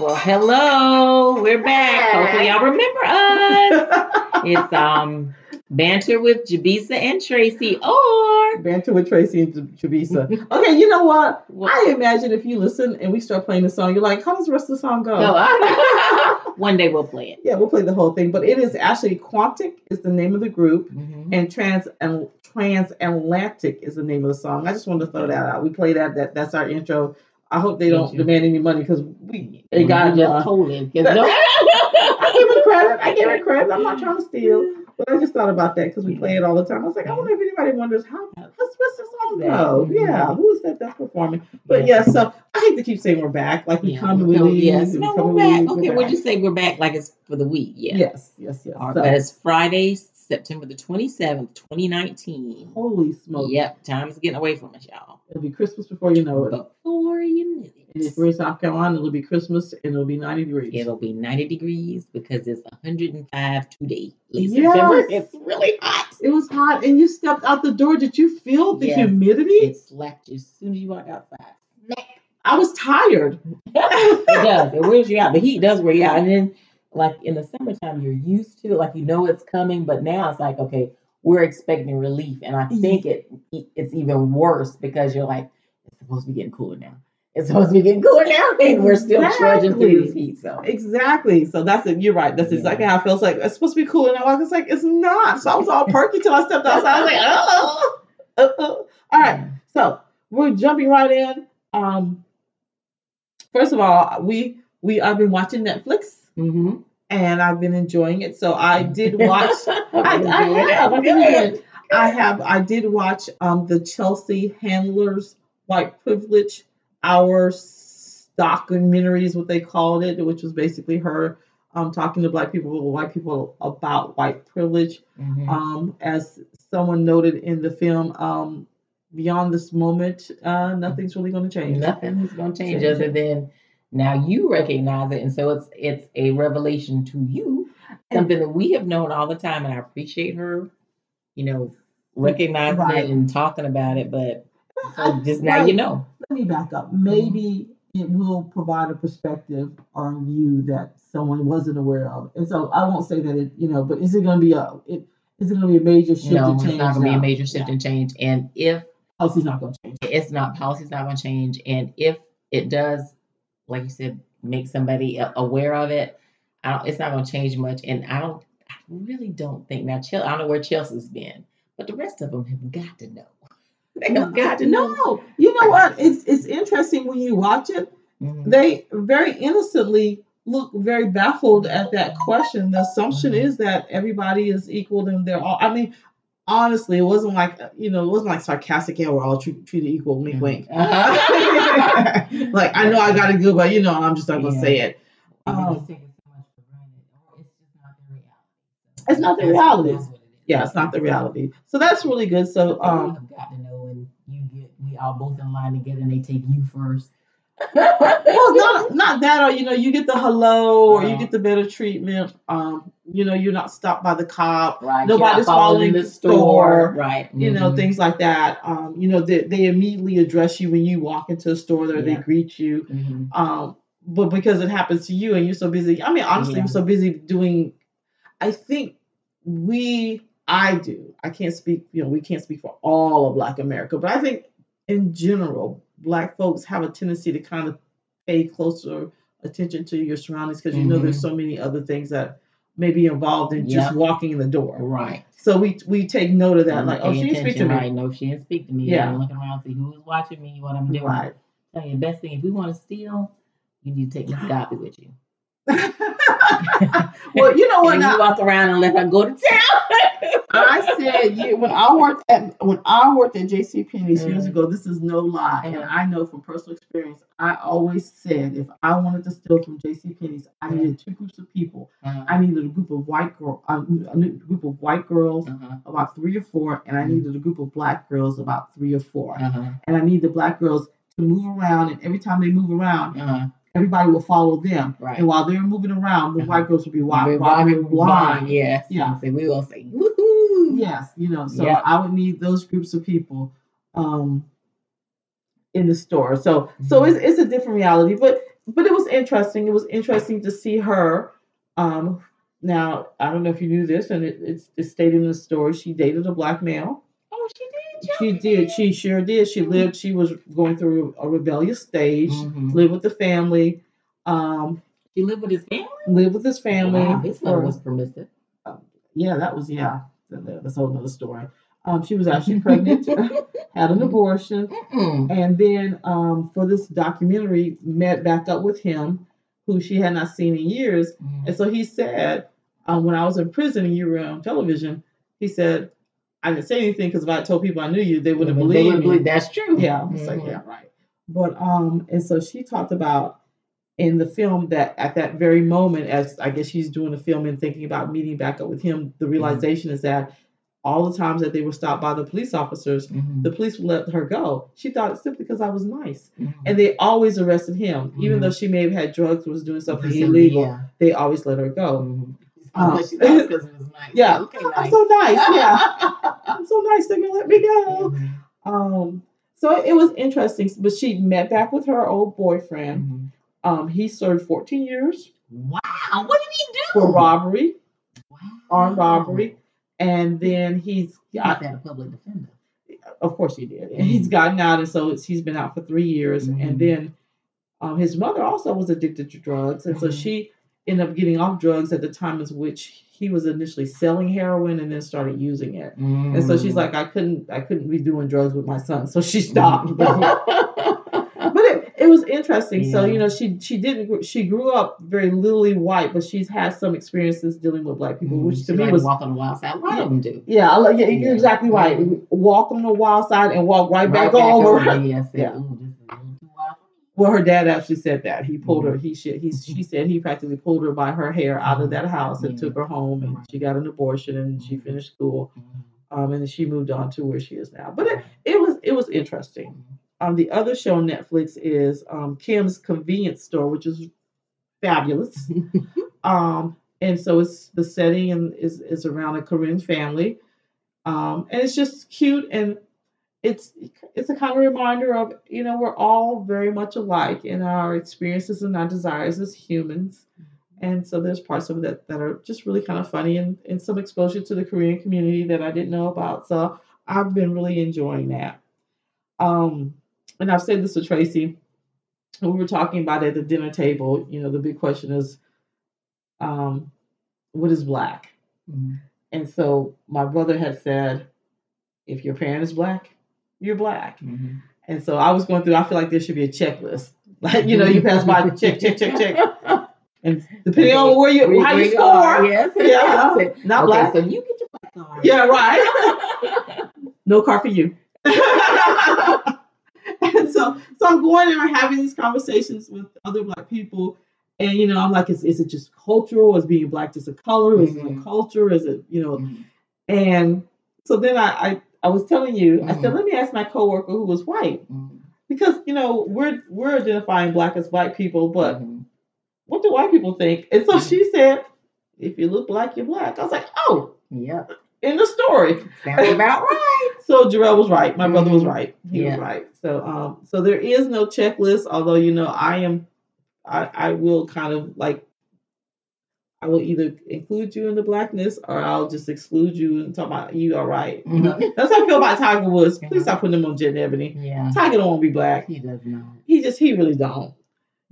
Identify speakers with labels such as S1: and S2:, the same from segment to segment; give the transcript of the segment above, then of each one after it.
S1: Well, hello, we're back. Hopefully, y'all remember us. It's um banter with Jabisa and Tracy, or
S2: Banter with Tracy and Jabisa. okay, you know what? I imagine if you listen and we start playing the song, you're like, how does the rest of the song go?
S1: no, I- one day we'll play it.
S2: yeah, we'll play the whole thing. But it is actually Quantic is the name of the group,
S1: Mhm.
S2: and Trans and Transatlantic is the name of the song. I just wanted to throw that out. We play that. That that's our intro. I hope they don't demand any money because we they got
S1: you
S2: uh,
S1: just told him no.
S2: I give it credit. I give it credit. I'm not trying to steal. But I just thought about that because we play it all the time. I was like, I wonder if anybody wonders how how's what's the song go?
S1: Exactly.
S2: Yeah, who is that that's performing? But yeah, so I hate to keep saying we're back. Like we
S1: Yeah,
S2: come and
S1: we
S2: leave.
S1: Yes, no,
S2: come
S1: we're back.
S2: leave,
S1: Okay,
S2: we're
S1: we'll just say we're back like it's for the week. Yeah.
S2: Yes, yes, yes.
S1: All right,
S2: So,
S1: but it's Friday, September the 27th, 2019.
S2: holy smoke.
S1: Yep, time's is getting away from us, y'all.
S2: It'll be Christmas before you know it.
S1: Before you know
S2: And if
S1: it,
S2: we're in South Carolina, it'll be Christmas and it'll be 90 degrees.
S1: it'll be 90 degrees because it's 105 today.
S2: Yes.
S1: It's really hot.
S2: It was hot and you stepped out the door. Did you feel the
S1: Yes.
S2: humidity?
S1: It slapped you as soon as you walk outside.
S2: I was tired.
S1: it does. It wears you out. The heat does wear you out. And then, like in the summertime, you're used to it. Like you know it's coming. But now it's like, okay, we're expecting relief, and I think it it's even worse because you're like, it's supposed to be getting cooler now. It's supposed to be getting cooler now, and we're still trudging through this heat. So
S2: Exactly. So that's it. You're right. That's
S1: Yeah.
S2: exactly how it feels like. It's supposed to be cool. And I was like, it's not. So I was all perky till I stepped outside. I was like, oh. uh-oh. All right. So we're jumping right in. Um, first of all, we we I've been watching Netflix
S1: Mm-hmm.
S2: And I've been enjoying it. So I did watch. I, I have.
S1: Good.
S2: I have. I did watch um the Chelsea Handlers White Privilege Our documentary is what they called it, which was basically her um talking to black people, white people about white privilege.
S1: Mhm.
S2: Um, as someone noted in the film, um, beyond this moment, uh, nothing's really going to change.
S1: Nothing's gonna change
S2: Change.
S1: other than now you recognize it, and so it's it's a revelation to you, something that we have known all the time, and I appreciate her, you know, recognizing
S2: Right.
S1: it and talking about it. But so just now
S2: right.
S1: you know.
S2: let me back up. Mm-hmm. Maybe it will provide a perspective or a view that someone wasn't aware of. And so I won't say that it, you know, but is it going to be a, it, is it going to be a major shift
S1: No, it's not gonna be a major shift
S2: Yeah.
S1: and change. And if
S2: Policy's not going to change.
S1: it's not policy's not gonna change, and if it does, like you said, make somebody aware of it, I don't, it's not gonna change much. And I don't, I really don't think now. Chelsea, I don't know where Chelsea's been, but the rest of them have got to know. They have got to know.
S2: No, you know what? It's it's interesting when you watch it.
S1: Mhm.
S2: They very innocently look very baffled at that question. The assumption
S1: Mhm.
S2: is that everybody is equal and they're all. I mean, honestly, it wasn't like you know, it wasn't like sarcastic. Yeah, we're all treat, treated equal. Wink, wink.
S1: Uh-huh.
S2: like I know I got to go, but you know, I'm just not gonna
S1: Yeah.
S2: say it.
S1: They
S2: Um,
S1: just take it so much for granted, or it's not the reality.
S2: It's not the reality.
S1: that's what it is.
S2: Yeah, it's not the reality. So that's really good. So
S1: But
S2: um,
S1: we have got to know, and you get we all both in line together, and they take you first.
S2: Well, not not that, or you know, you get the hello, or you
S1: Uh-huh.
S2: get the better treatment. Um, you know, you're not stopped by the cop.
S1: Right.
S2: Nobody's
S1: You're following
S2: following
S1: the
S2: the
S1: store.
S2: store,
S1: Right.
S2: You know,
S1: Mhm.
S2: things like that. Um, you know, they, they immediately address you when you walk into a store. There, they greet you.
S1: Mhm.
S2: Um, but because it happens to you and you're so busy, I mean, honestly,
S1: Yeah.
S2: you're so busy doing. I think we, I do. I can't speak. You know, we can't speak for all of Black America, but I think in general, Black folks have a tendency to kind of pay closer attention to your surroundings because you know there's so many other things that may be involved in just
S1: Mm-hmm.
S2: Walking in the door.
S1: Right.
S2: So we we take note of that, like, oh, she didn't speak to me.
S1: Right. No, she didn't speak to me.
S2: Yeah.
S1: I'm looking around, see who's watching me, what I'm doing.
S2: Right.
S1: Tell you the best thing, if we want to steal, you need to take Miss copy with you.
S2: well, you know what?
S1: and
S2: Now,
S1: you walk around and let her go to town.
S2: I said yeah, when I worked at when I worked at J.C. Penney's years
S1: Mhm.
S2: ago. This is no lie, and
S1: Mhm.
S2: I know from personal experience. I always said if I wanted to steal from J.C. Penney's, I needed two groups of people.
S1: Uh-huh.
S2: I needed a group of white girl, a group of white girls,
S1: Uh-huh.
S2: about three or four, and I needed a group of black girls, about three or four.
S1: Uh-huh.
S2: And I need the black girls to move around, and every time they move around. Everybody will follow them.
S1: Right.
S2: And while they're moving around, the
S1: Uh-huh.
S2: white girls will be walking
S1: walking
S2: blind.
S1: Yes.
S2: Yeah.
S1: So we will say, woohoo.
S2: Yes, you know, so
S1: Yep.
S2: I would need those groups of people um in the store. So so
S1: Mhm.
S2: it's it's a different reality, but but it was interesting. It was interesting to see her. Um, now I don't know if you knew this, and it, it's, it's stated in the story. She dated a black male.
S1: Oh, she did.
S2: She did. She sure did. She lived. She was going through a rebellious stage.
S1: Mhm.
S2: Lived with the family. Um,
S1: She lived with his family.
S2: lived with his family.
S1: Wow, his mother was permissive.
S2: yeah, that was yeah. that- that- That's a whole other story. Um, she was actually pregnant, had an abortion,
S1: Mm-mm.
S2: and then um, for this documentary, met back up with him, who she had not seen in years. And so he said, um, when I was in prison and you were on television, he said, I didn't say anything because if I told people I knew you, they wouldn't
S1: They
S2: believe
S1: wouldn't
S2: me.
S1: believe that's true.
S2: Yeah, it's like
S1: Mhm.
S2: yeah, right. But um, and so she talked about in the film that at that very moment, as I guess she's doing the film and thinking about meeting back up with him, the realization is that all the times that they were stopped by the police officers,
S1: Mhm.
S2: the police would let her go. She thought it's simply because I was nice,
S1: Mhm.
S2: and they always arrested him, even though she may have had drugs, was doing something illegal.
S1: Yeah.
S2: They always let her go.
S1: Thought it was 'cause it was nice.
S2: Yeah,
S1: Okay,
S2: I'm so nice. Yeah, I'm so nice. They're gonna let me go.
S1: Mhm.
S2: Um, so it was interesting. But she met back with her old boyfriend.
S1: Mhm.
S2: Um, he served 14 years
S1: Wow. What did he do?
S2: for robbery,
S1: Wow.
S2: armed robbery, and then he's got,
S1: have a public defender.
S2: of course he did, and he's gotten out, and so it's, he's been out for three years,
S1: Mhm.
S2: and then um, his mother also was addicted to drugs, and so
S1: Mhm.
S2: she ended up getting off drugs at the time as which he was initially selling heroin and then started using it. And so
S1: Mm.
S2: she's like, I couldn't, I couldn't be doing drugs with my son, so she stopped. but it, it was interesting. So you know, she she didn't she grew up very lily white, but she's had some experiences dealing with black people, which to me
S1: like
S2: was
S1: walk on the wild side. A lot of them do.
S2: yeah, I yeah, you're
S1: Yeah.
S2: exactly right. Walk on the wild side and walk right, back,
S1: Right
S2: over.
S1: there. Yeah. Say,
S2: Yeah.
S1: Ooh, this is a little too wild.
S2: Well, her dad actually said that he pulled
S1: Mm-hmm.
S2: her. He should. He she said he practically pulled her by her hair out of that house and
S1: Yeah.
S2: took her home, and she got an abortion and she
S1: Mhm.
S2: finished school,
S1: Mhm.
S2: um, and then she moved on to where she is now. But it, it was it was interesting. Um, the other show on Netflix is um, Kim's Convenience Store, which is fabulous. um, and so it's the setting and is is around a Korean family, um, and it's just cute and it's it's a kind of reminder of you know we're all very much alike in our experiences and our desires as humans. And so there's parts of it that, that are just really kind of funny and, and some exposure to the Korean community that I didn't know about. So I've been really enjoying that. Um, and I've said this to Tracy. when We were talking about it at the dinner table. You know, the big question is, um, what is black?
S1: Mhm.
S2: And so my brother had said, if your parent is black, you're black.
S1: Mhm.
S2: And so I was going through. I feel like there should be a checklist. Like you know, you pass by, the check, check, check, check, and depending on where you,
S1: Where-
S2: how
S1: where
S2: you
S1: are, Yes.
S2: yeah,
S1: yes.
S2: not
S1: okay,
S2: black.
S1: so you get your black card.
S2: Yeah, right. no car for you. and so, so I'm going and I'm having these conversations with other black people, and you know, I'm like, is, is it just cultural? Is being black just a color? Is it a
S1: Mhm.
S2: culture? Is it you know?
S1: Mhm.
S2: And so then I, I, I was telling you, I said,
S1: Mhm.
S2: let me ask my coworker who was white
S1: Mhm.
S2: because you know we're we're identifying black as white people, but
S1: Mhm.
S2: what do white people think? And so she said, if you look black, you're black. I was like, oh,
S1: Yep.
S2: in the story.
S1: Sounds about right.
S2: So Jarrell was right. My brother was
S1: Mhm.
S2: right. He
S1: Yeah.
S2: was right. So um so there is no checklist, although you know I am I, I will kind of like I will either include you in the blackness or I'll just exclude you and talk about you are right. You know?
S1: Mhm.
S2: That's how I feel about Tiger Woods. Please
S1: Mhm.
S2: stop putting him on Jet and Ebony.
S1: Yeah.
S2: Tiger don't want to be black.
S1: He does not.
S2: He just he really don't.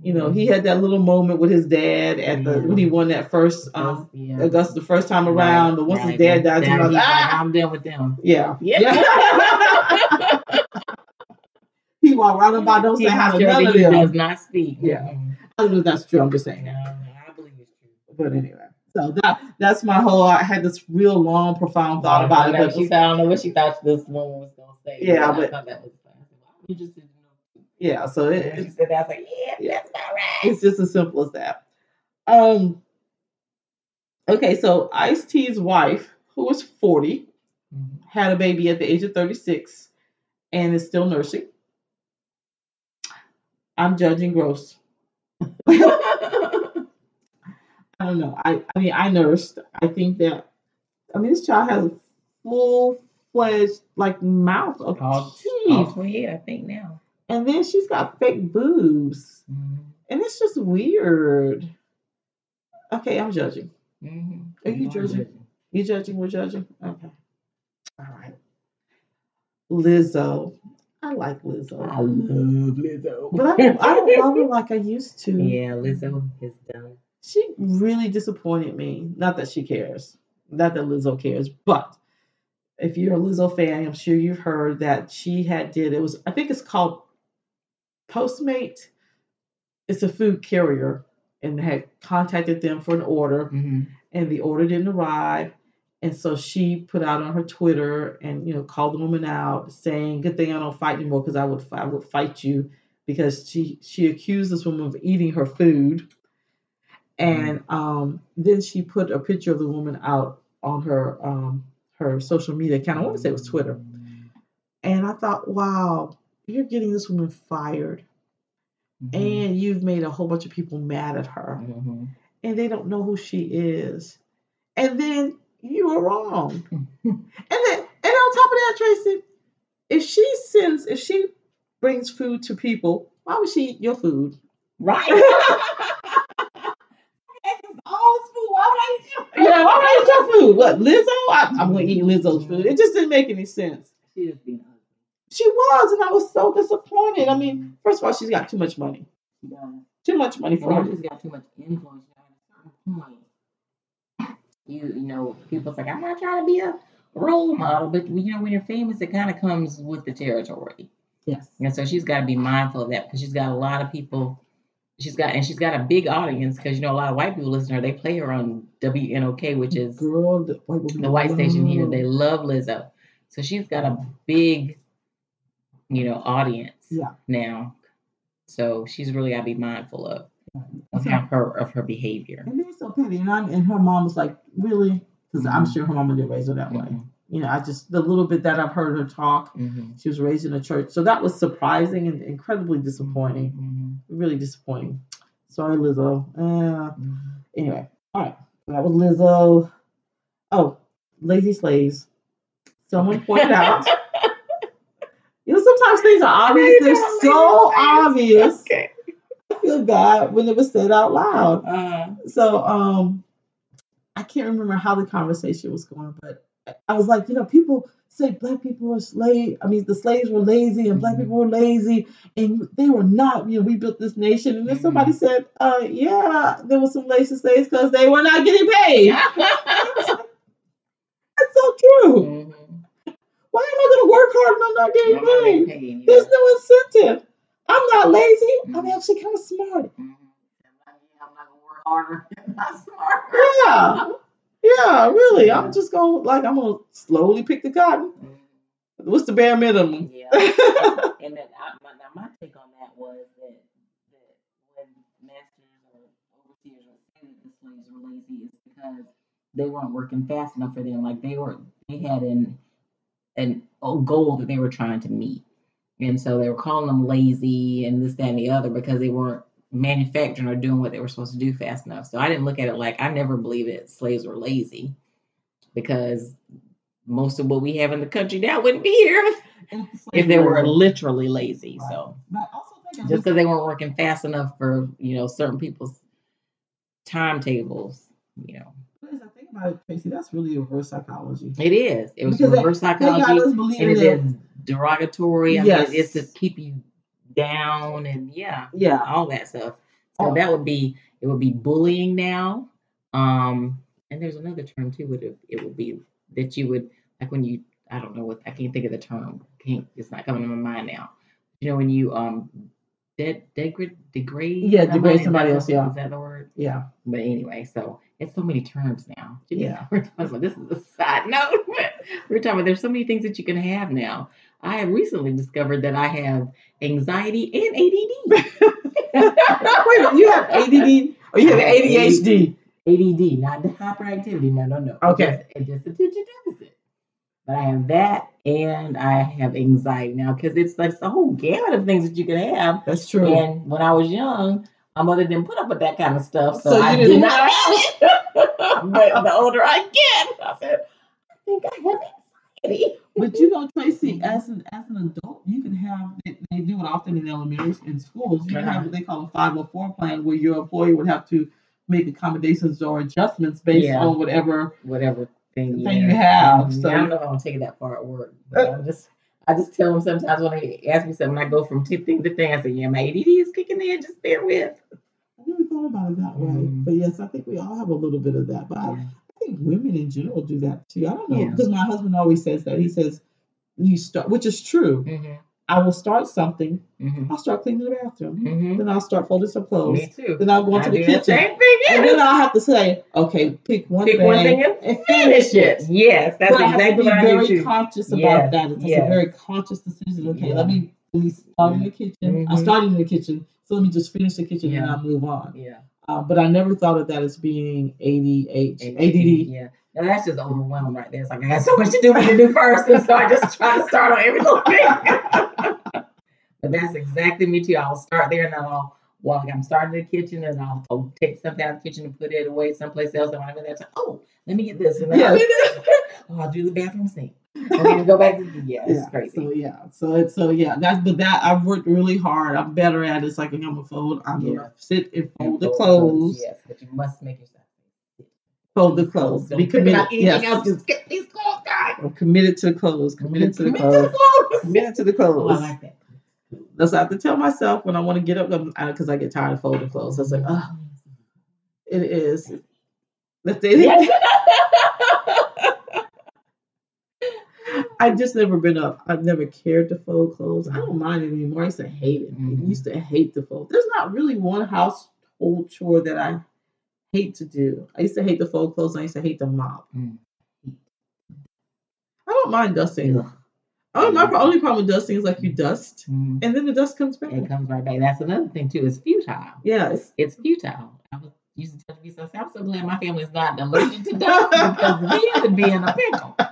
S2: You know, he had that little moment with his dad at the
S1: Yeah.
S2: when he won that first um
S1: yeah.
S2: Augusta the first time around, but once his dad died, he was
S1: he's
S2: like, ah!
S1: I'm done with them.
S2: yeah.
S1: Yeah.
S2: he walked right about don't say hi to none of
S1: he
S2: them.
S1: does not speak.
S2: Yeah.
S1: Mhm.
S2: I don't know if that's true. I'm just saying.
S1: No, I believe it's true.
S2: But anyway, so that that's my whole. I had this real long, profound thought
S1: I
S2: about it. But
S1: she thought, I don't know what she thought this woman was gonna say.
S2: Yeah,
S1: I
S2: but-
S1: thought that was fun. I said, well, I'm interested to know.
S2: yeah, so it,
S1: And she said that, I was like, yeah, that's about right.
S2: it's just as simple as that. Um. Okay, so Ice T's wife, who was 40,
S1: Mhm.
S2: had a baby at the age of 36, and is still nursing. I'm judging gross. I don't know. I, I mean, I nursed. I think that, I mean, this child has a full fledged, like, mouth of
S1: all,
S2: teeth.
S1: all 28, I think now.
S2: And then she's got fake boobs.
S1: Mhm.
S2: and it's just weird. Okay, I'm judging.
S1: Mm-hmm.
S2: Are you judging? You judging? We're judging. Okay. All right. Lizzo. I like Lizzo,
S1: I love Lizzo.
S2: but I don't, I don't love her like I used to.
S1: yeah, Lizzo is done.
S2: She really disappointed me. Not that she cares. Not that Lizzo cares, but if you're a Lizzo fan, I'm sure you've heard that she had did it was I think it's called Postmate. It's a food carrier and had contacted them for an order
S1: Mm-hmm.
S2: and the order didn't arrive. And so she put out on her Twitter and you know called the woman out, saying, "Good thing I don't fight anymore because I would I would fight you," because she she accused this woman of eating her food, and um, then she put a picture of the woman out on her um, her social media account. I want to say it was Twitter, and I thought, wow, you're getting this woman fired,
S1: Mm-hmm.
S2: and you've made a whole bunch of people mad at her
S1: Mm-hmm.
S2: and they don't know who she is. And then you were wrong. and then and on top of that, Tracy, if she sends if she brings food to people, why would she eat your food?
S1: Right. All this food, why would I eat your
S2: Yeah, why would I eat your food? What, Lizzo? I, I'm gonna eat Lizzo's food. It just didn't make any sense.
S1: She just being ugly.
S2: She was, and I was so disappointed. I mean, first of all, she's got too much money.
S1: Does.
S2: Too much money for
S1: Well,
S2: her.
S1: she's got too much influence now at a certain point. You you know, people's like, I'm not trying to be a role model, but you know, when you're famous, it kind of comes with the territory.
S2: Yes.
S1: And so she's got to be mindful of that because she's got a lot of people. She's got and she's got a big audience because you know a lot of white people listen to her. They play her on WNOK, which is
S2: Girl, the white,
S1: the white station here. They love Lizzo, so she's got a big, you know, audience
S2: Yeah.
S1: now. So she's really got to be mindful of of her of her behavior.
S2: And they're so petty. And, I'm, and her mom was like, really? Because I'm
S1: Mhm.
S2: sure her mama didn't raise her that way. You know, I just, the little bit that I've heard her talk,
S1: Mhm.
S2: she was raised in a church. So that was surprising and incredibly disappointing.
S1: Mhm.
S2: Really disappointing. Sorry, Lizzo. Uh, anyway, all right. That was Lizzo. Oh, Lazy Slaves. Someone pointed out. You know, sometimes things are obvious. They're so obvious.
S1: Okay.
S2: I feel bad when it was said out loud.
S1: Uh,
S2: So um I can't remember how the conversation was going, but I was like, you know, people say black people were slave. I mean, the slaves were lazy and black people were lazy, and they were not. You know, we built this nation, and then
S1: Mhm.
S2: somebody said, uh, yeah, there was some lazy slaves because they were not getting paid. That's so true.
S1: mhm.
S2: Why am I going to work hard and I'm not getting paid? There's no incentive. I'm not lazy. I'm actually kind of smart.
S1: I'm not gonna work harder. I'm not smart.
S2: Yeah. Yeah, really. I'm just going to like I'm going to slowly pick the cotton. What's the bare minimum?
S1: Yeah. and then I, my, now my take on that was that, that when masters or overseers or saying the slaves were lazy is because they weren't working fast enough for them. Like they were, they had an an a goal that they were trying to meet, and so they were calling them lazy and this, that, and the other because they weren't manufacturing or doing what they were supposed to do fast enough. So I didn't look at it like I never believed that slaves were lazy because most of what we have in the country now wouldn't be here if they were literally lazy.
S2: Right.
S1: So
S2: But also
S1: just because they weren't working fast enough for you know certain people's timetables, you know,
S2: as I think about it, Tracy, that's really reverse psychology.
S1: it is. It was
S2: Because
S1: reverse
S2: They
S1: psychology, and it is derogatory. I
S2: Yes.
S1: mean, it's to keep you down, and yeah,
S2: Yeah.
S1: all that stuff. So
S2: Oh.
S1: that would be it would be bullying now. Um, and there's another term too. Would it, it would be that you would like when you I don't know what I can't think of the term. Can't it's not coming to my mind now. You know when you um de- degrade degrade
S2: Yeah, degrade somebody else, yeah.
S1: is that the word?
S2: Yeah.
S1: But anyway, so it's so many terms now.
S2: Yeah.
S1: We're talking about, this is a side note, we're talking about there's so many things that you can have now. I have recently discovered that I have anxiety and ADD.
S2: Wait minute, you have ADD or oh, you have ADHD?
S1: ADD, not the hyperactivity. No, no, no.
S2: Okay.
S1: It's just, just attention deficit. But I have that and I have anxiety now because it's like a whole gamut of things that you can have.
S2: That's true.
S1: And when I was young, my mother didn't put up with that kind of stuff. So,
S2: So
S1: I
S2: didn't have-
S1: have it. but the older I get, I said, I think I have anxiety.
S2: But you know, Tracy, as an as an adult, you can have they, they do it often in elementary in schools. You can have what they call a five hundred four plan, where your employer would have to make accommodations or adjustments based
S1: Yeah.
S2: on whatever
S1: Whatever thing,
S2: thing you have.
S1: Mhm.
S2: So
S1: I don't know if I'm gonna take it that far at work. But I'm just I just tell them sometimes when they ask me something, I go from thing to thing. I say, "Yeah, my ADD is kicking in. Just bear with."
S2: I never thought about it that way.
S1: Mhm.
S2: But yes, I think we all have a little bit of that. But I,
S1: Yeah.
S2: I think women in general do that too. I don't know
S1: Yeah.
S2: because my husband always says that. He says you start, which is true.
S1: Mm-hmm.
S2: I will start something.
S1: Mm-hmm.
S2: I'll start cleaning the bathroom.
S1: Mm-hmm.
S2: Then I'll start folding some clothes.
S1: Me too.
S2: Then I'll go
S1: I
S2: into the
S1: the
S2: kitchen.
S1: same thing.
S2: And then I'll have to say, okay, pick one
S1: Pick
S2: thing,
S1: one thing and
S2: and
S1: finish it. Yes, that's
S2: but I have to be very conscious about
S1: Yes,
S2: that. It's
S1: yes.
S2: a very conscious decision. Okay,
S1: Yeah.
S2: let me let me start in the kitchen. I
S1: Mhm.
S2: started in the kitchen, so let me just finish the kitchen and I'll move on.
S1: Yeah.
S2: Uh, but I never thought of that as being ADH,
S1: ADD.
S2: ADD.
S1: Yeah. Now that's just overwhelmed right there. It's like I got so much to do what to do first, and so I just try to start on every little thing. but that's exactly me too. I'll start there, and then I'll while I'm starting the kitchen, and I'll, I'll take something out of the kitchen and put it away someplace else. And when I'm in there, it's like, oh, let me get this, and then I'll do this. Oh, I'll do the bathroom sink, and then go back to the yeah. It's
S2: Yeah,
S1: crazy.
S2: So yeah, so it's so yeah. That's but that I've worked really hard. I'm better at it. It's like I'm gonna fold. I'm
S1: Yeah.
S2: gonna sit and
S1: And
S2: fold the
S1: fold
S2: clothes.
S1: Yes, but you must make yourself.
S2: Fold the clothes.
S1: Don't
S2: Be committed. Yes.
S1: else. Just get these clothes done.
S2: I'm committed to the clothes. Committed to the
S1: Commit to the
S2: clothes. Committed to the
S1: Oh,
S2: clothes.
S1: I like that.
S2: That's what I have to tell myself when I want to get up because I get tired of folding clothes. I was like, oh, it is. That's it.
S1: Yes.
S2: I've just never been up. I've never cared to fold clothes. I don't mind it anymore. I used to hate it. I
S1: Mhm.
S2: used to hate to fold. There's not really one household chore that I hate to do. I used to hate the fold clothes. I used to hate the mop.
S1: Mm.
S2: I don't mind dusting.
S1: Ugh.
S2: Oh, my pro- only problem with dusting is like you dust
S1: Mm.
S2: and then the dust comes back.
S1: It comes right back. That's another thing too. It's futile.
S2: Yes.
S1: It's futile. I was used to tell myself, I'm so glad my family is not allergic to dust because we would be in a pickle.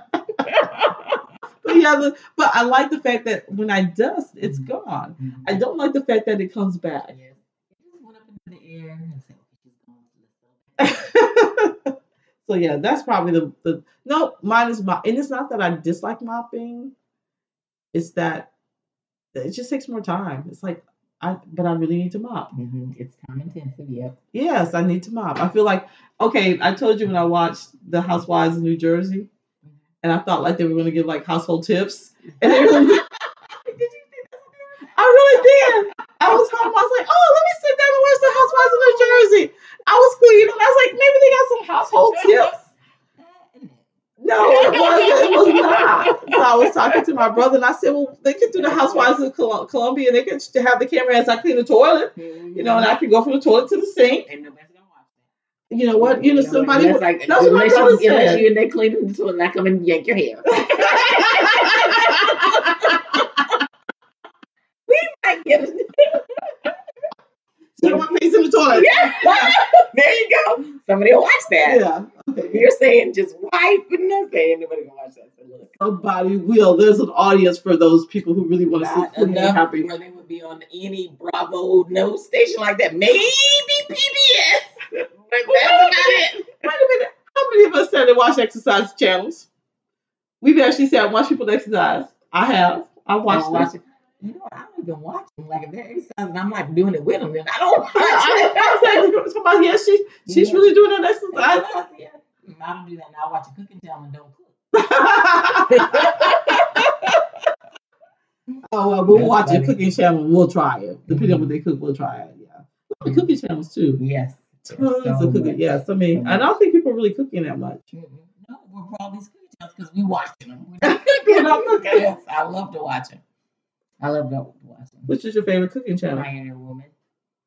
S2: But yeah, the, but I like the fact that when I dust, it's gone. I don't like the fact that it comes back.
S1: Yes. It just went up into the air and said, "Okay, she's gone."
S2: so yeah, that's probably the the no. Mine is mop, and it's not that I dislike mopping. It's that it just takes more time. It's like I, but I really need to mop.
S1: Mhm. It's time intensive. Yep.
S2: Yes, I need to mop. I feel like okay. I told you when I watched The Housewives of New Jersey, and I thought like they were going to give like household tips, and they really,
S1: Did you see that?
S2: I really did. I was home. I was like, oh, let me sit down and watch The Housewives in New Jersey. I was cleaning. I was like, maybe they got some household tips. No, it wasn't. It was not. So I was talking to my brother, and I said, "Well, they could do the Housewives of Col- Columbia, and they could have the camera as I clean the toilet, you know, and I mm-hmm. could go from the toilet to the sink.
S1: Ain't nobody gonna watch that.
S2: You know what? You know, somebody.
S1: That's like,
S2: that's what my brother
S1: you, unless
S2: said.
S1: you in there cleaning the toilet, and I come and yank your hair. we might get it.
S2: Sit on my face in the toilet.
S1: Yeah. there you go. Somebody will watch that.
S2: Yeah. Okay.
S1: You're saying just wipe and nothing. Nobody gonna watch that.
S2: Somebody will. There's an audience for those people who really want to see
S1: enough
S2: happy.
S1: where they would be on any Bravo no station like that. Maybe PBS. But that's about it.
S2: Wait a minute. How many of us said to watch exercise channels? We've actually said watch people exercise. I have. I've watched
S1: I'll watch it. You know? I don't even watch them. Like if they're exercising, I'm like doing it with them. Then I don't watch
S2: I, I, I
S1: it.
S2: was somebody, yeah, she, she's
S1: Yeah.
S2: really doing that exercise.
S1: yeah. I don't do that. Now I watch a cooking channel and don't cook.
S2: oh, well, we'll
S1: That's
S2: watch a cooking channel. and We'll try it. Depending on
S1: Mhm.
S2: what they cook, we'll try it. Yeah. The cooking channels too.
S1: Yes.
S2: Tons
S1: So
S2: of cooking.
S1: much.
S2: Yes, I mean,
S1: So
S2: I don't think people are really cooking that much.
S1: Mm-mm. No, we're for all these cooking channels because we watching them. We're not cooking.
S2: We're not cooking.
S1: Yes, I love to watch them. I love watch them.
S2: Which is your favorite cooking channel?
S1: Pioneer Woman.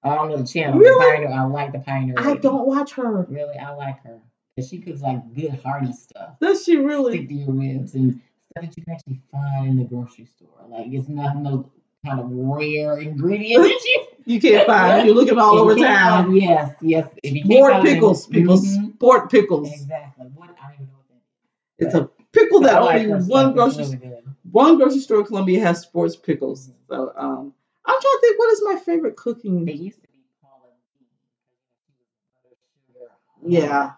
S1: I don't know the channel.
S2: Really?
S1: The Pioneer, I like the Pioneer.
S2: I don't watch her.
S1: Really, I like her. 'Cause she cooks like good hearty stuff.
S2: Does she really?
S1: Stick to your ribs and stuff that you can actually find in the grocery store. Like it's not no kind of rare ingredient that you
S2: You can't find. You're looking all
S1: If
S2: over town.
S1: find- Yes, yes.
S2: Sport pickles, people.
S1: Mhm.
S2: Sport pickles.
S1: Exactly. What I don't even know what that is.
S2: It's a pickle that
S1: I like
S2: only one grocery
S1: really.
S2: One grocery store in Columbia has sports pickles. So um, I'm trying to think what is my favorite
S1: They
S2: cooking.
S1: used to be
S2: Yeah,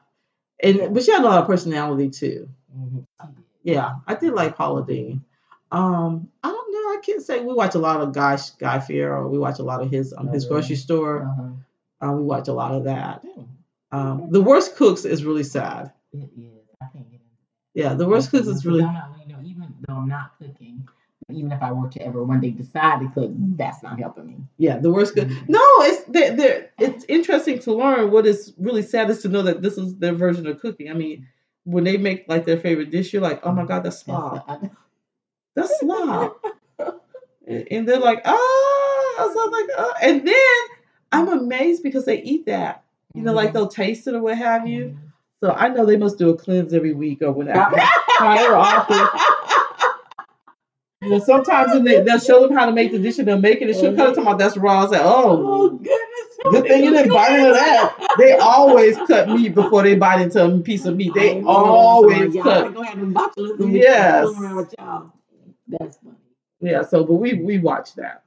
S2: and but she had a lot of personality too.
S1: Mm-hmm.
S2: Yeah, I did like Paula Deen. Um, I don't know. I can't say we watch a lot of Guy Guy Fieri. We watch a lot of his um, his
S1: Oh,
S2: grocery store.
S1: Uh-huh.
S2: Uh, we watch a lot of that. Um, the worst cooks is really sad.
S1: It is. I can't get into
S2: Yeah, the worst cooks is really
S1: I'm not, you know, even though I'm not cooking, even if I were to ever one day decide to cook, that's not helping me.
S2: yeah the worst cook.
S1: Mhm.
S2: No, it's they're, they're, it's interesting to learn. What is really sad is to know that this is their version of cooking. I mean, when they make like their favorite dish, you're like, oh my god, that's slop.
S1: That's-
S2: slop. and they're like, oh, so I'm like, oh. and then I'm amazed because they eat that. You know, like they'll taste it or what have you.
S1: Mhm.
S2: So I know they must do a cleanse every week or whatever. However often. You know, sometimes when they, they'll show them how to make the dish and they'll make it and she'll cut it talking about that's raw. I say,
S1: Oh
S2: oh,
S1: goodness!
S2: good thing you didn't bite into that. They always cut meat before they bite into a piece of meat. They always cut.
S1: Go ahead and botulism.
S2: Yes.
S1: That's funny.
S2: Yeah, so but we we watch that.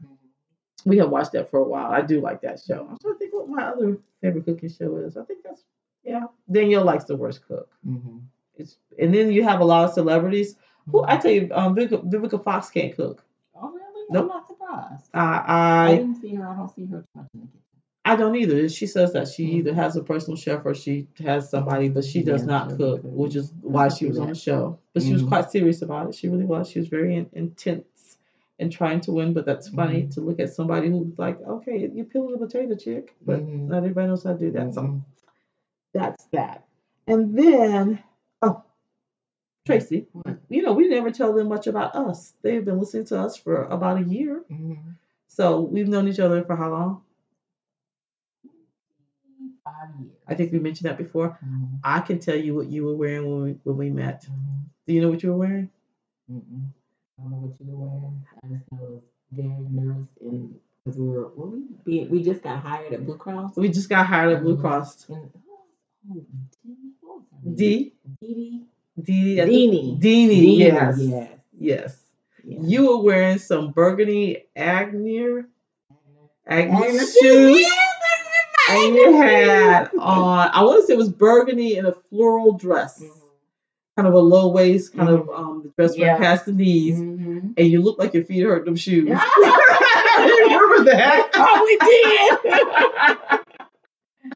S2: We have watched that for a while. I do like that show. I'm trying to think what my other favorite cooking show is. I think that's yeah. Danielle likes the worst cook.
S1: Mm-hmm.
S2: It's and then you have a lot of celebrities who I tell you, um, Vivica, Vivica Fox can't cook.
S1: Oh really?
S2: Nope.
S1: I'm not surprised.
S2: I
S1: I,
S2: I
S1: didn't see her. I don't see her much in the kitchen.
S2: I don't either. She says that she
S1: Mhm.
S2: either has a personal chef or she has somebody, but she does
S1: Yeah,
S2: not
S1: she
S2: cook, which is why she was on the show. But she was
S1: Mhm.
S2: quite serious about it. She really was. She was very in, intense in trying to win. But that's funny
S1: Mhm.
S2: to look at somebody who's like, okay, you peeling a potato chick, but
S1: Mhm.
S2: not everybody knows how to do that. So
S1: Mhm.
S2: that's that. And then, Tracy,
S1: What?
S2: you know, we never tell them much about us. They've been listening to us for about a year.
S1: Mhm.
S2: So we've known each other for how long?
S1: Five years.
S2: I think we mentioned that before.
S1: Mhm.
S2: I can tell you what you were wearing when we, when we met.
S1: Mhm.
S2: Do you know what you were wearing?
S1: Mm-mm. I don't know what you were wearing. I just know was very nervous and because we were we we we just got hired at Blue Cross.
S2: We just got hired at Blue
S1: Mhm.
S2: Cross.
S1: And oh, Dee- what was her name?
S2: D.
S1: Dee
S2: D.
S1: Deanie.
S2: Deanie. Yes.
S1: Yes.
S2: Yes. You were wearing some burgundy
S1: Aigner, Aigner
S2: shoes.
S1: Yes,
S2: And you had on, I want to say it was burgundy in a floral dress.
S1: Mhm.
S2: Kind of a low waist, kind of
S1: Mhm.
S2: um, the dress
S1: Yeah.
S2: went past the knees.
S1: Mhm.
S2: And you looked like your feet hurt them shoes. You remember that?
S1: They probably did.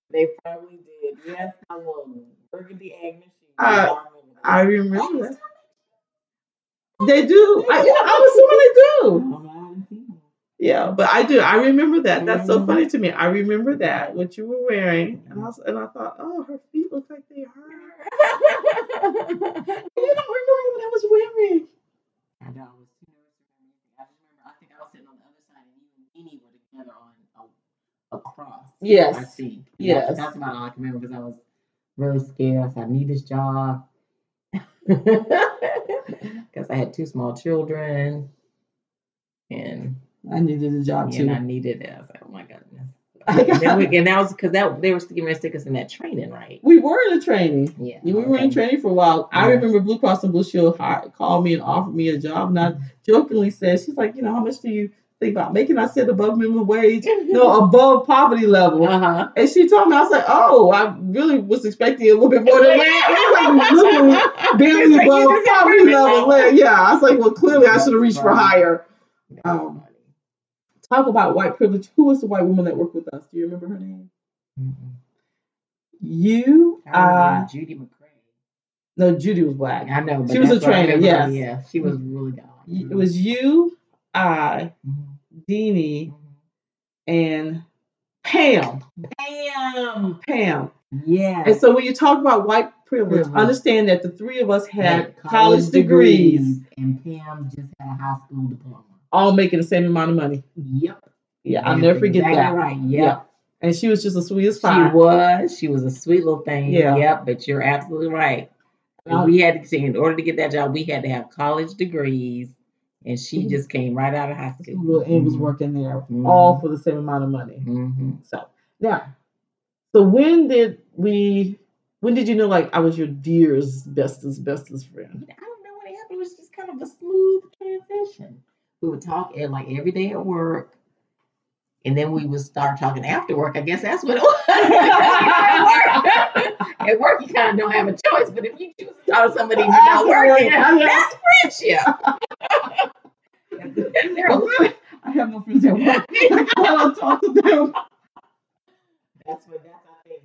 S1: they probably did. Yes, I will. Burgundy Agnes shoes.
S2: Uh,
S1: I
S2: I
S1: remember.
S2: They do. I, I'm assuming they do.
S1: that. I haven't seen them.
S2: Yeah, but I do. I remember that. That's so funny to me. I remember that what you were wearing, and I was, and I thought, oh, her feet look like they hurt. You don't remember what I was wearing?
S1: I know. I was too nervous to remember anything. I just remember. I think I was sitting on the other side, and you and Jeannie were together on a, a cross.
S2: Yes.
S1: I think.
S2: Yes.
S1: That's, that's about all I can remember because I was really scared. I said, I need this job. Because I had two small children. And,
S2: I needed a job too.
S1: and I needed it. I was like, oh my goodness. and, then we, and that was because that they were getting ready to stick us in that training, right?
S2: We were in a training.
S1: Yeah.
S2: We were in training for a while. I remember Blue Cross and Blue Shield called me and offered me a job, and I jokingly said, "She's like, you know, how much do you think about making?" I said, "Above minimum wage, no, above poverty level."
S1: Uh-huh.
S2: And she told me, I was like, "Oh, I really was expecting a little bit more than that." I was like, literally barely
S1: like
S2: above poverty level.
S1: level.
S2: Yeah, I was like, "Well, clearly I should have reached for higher." Um. Talk about white privilege. Who was the white woman that worked with us? Do you remember her name?
S1: Mm-mm.
S2: You, uh,
S1: Judy McCray.
S2: no, Judy was black.
S1: I know, but
S2: She was a
S1: that's what I
S2: trainer,
S1: remember.
S2: yes.
S1: Yeah, she was really good.
S2: It was you, I,
S1: Mhm. Mhm.
S2: and Pam.
S1: Bam!
S2: Pam.
S1: Yeah.
S2: And so when you talk about white privilege,
S1: Privilege.
S2: understand that the three of us had
S1: Had
S2: college, degrees,
S1: and Pam just had a high school diploma.
S2: all making the same amount of money.
S1: Yep.
S2: Yeah, I'll
S1: That's
S2: never forget
S1: exactly
S2: that.
S1: Right. Yep.
S2: Yeah. And she was just the sweetest
S1: She
S2: pie.
S1: was. She was a sweet little thing.
S2: Yeah.
S1: Yep. But you're absolutely right.
S2: Um,
S1: we had to in order to get that job, we had to have college degrees, and she
S2: Mhm.
S1: just came right out of high school.
S2: Little Ed was
S1: Mhm.
S2: working there,
S1: Mhm.
S2: all for the same amount of money.
S1: Mhm.
S2: So now, so when did we? When did you know like I was your dearest, bestest, bestest friend?
S1: I don't know what happened. It was just kind of a smooth transition. We would talk at, like every day at work, and then we would start talking after work. I guess that's what it was. at, work, you kind of don't have a choice, but if you choose to talk to somebody who's not
S2: work,
S1: working,
S2: yeah, yeah.
S1: that's friendship.
S2: I have no friends at work. I cannot talk to them.
S1: That's what that's our thing.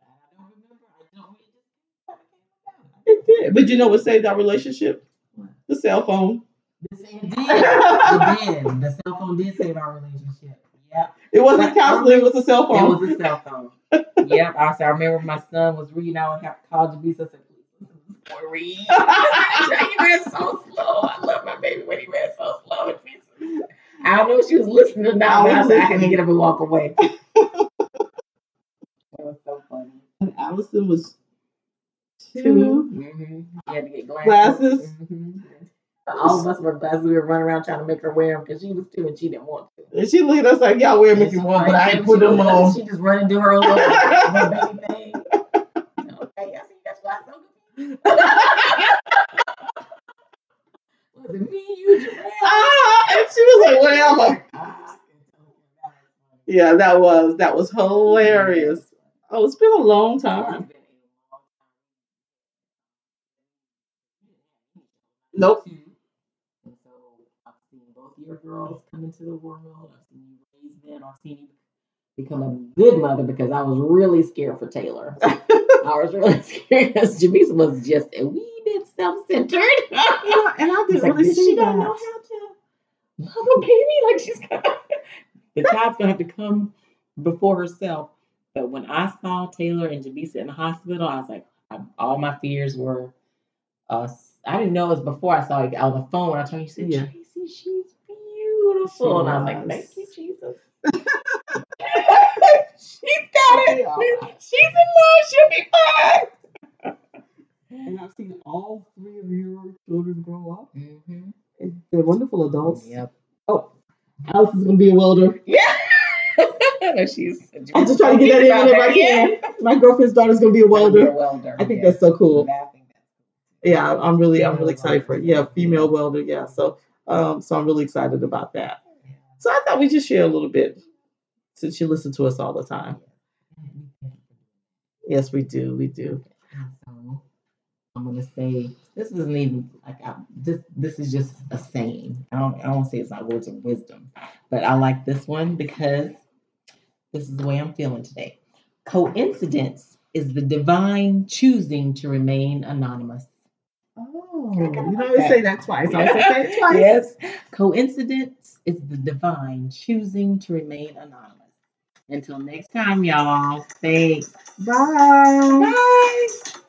S1: I don't remember. I don't. It just kinda came about.
S2: It did. But you know what saved our relationship?
S1: What?
S2: The cell phone.
S1: It did. It did. The cell phone did save our relationship. Yep.
S2: It wasn't
S1: But-
S2: counseling, it was a cell phone.
S1: It was a cell phone. yep. I, said, I remember my son was reading. I would have to call Jabisa and say, please listen to this boy read. he read so slow. I love my baby when he read so slow. I don't know if she was listening or not, I, I had to get up and walk away. that was so funny.
S2: and Allison was
S1: Two.
S2: two.
S1: Mm-hmm. She had to get glasses.
S2: Glasses.
S1: Mhm. All of us were glasses. We were running around trying to make her wear them because she was two and she didn't want to.
S2: And she looked at us like, y'all wear them if you want, but I ain't put them on.
S1: She just run and do her little her baby thing. Okay, I see you got glasses. Was it me, you?
S2: Ah, and she was like, whatever.
S1: Ah,
S2: Yeah, that was that was hilarious. Oh, it's been a long time. Nope.
S1: So I've seen both your girls come into the world. I've seen you raise them. I've seen you become a good mother because I was really scared for Taylor. I was really scared because Jamisa was just a wee bit self-centered.
S2: Yeah, and I didn't
S1: like,
S2: really
S1: "Does
S2: see
S1: she don't know how to love a baby. Like she's gonna, the child's gonna have to come before herself. But when I saw Taylor and Jamisa in the hospital, I was like, I, all my fears were. Uh, I didn't know it was before I saw it on the phone. When I told you, you said,
S2: Yeah.
S1: Tracy, she's beautiful,
S2: She
S1: and I was like, thank you, Jesus. she's got
S2: She'll be all
S1: it.
S2: right.
S1: She's in love. She'll be fine.
S2: And I've seen all three of your children grow up.
S1: Mm-hmm.
S2: And They're wonderful adults.
S1: Yep.
S2: Oh, Alice is gonna be a welder.
S1: Yeah. No, she's.
S2: I'm just trying to get that in whenever I can. My girlfriend's daughter's gonna be a welder.
S1: A welder.
S2: I think
S1: yeah.
S2: that's so cool.
S1: I
S2: Yeah, I'm really, I'm really
S1: Female
S2: excited for it. Yeah, female welder. Yeah, so, um, so I'm really excited about that. So I thought we just share a little bit since you listen to us all the time. Yes, we do. We do.
S1: So I'm gonna say this isn't even like I, this. This is just a saying. I don't. I don't say it's not words of wisdom, but I like this one because this is the way I'm feeling today. Coincidence is the divine choosing to remain anonymous.
S2: Oh, you know, always say that twice. I always say it twice.
S1: Yes. Coincidence is the divine choosing to remain anonymous. Until next time, y'all. Thanks.
S2: Bye.
S1: Bye.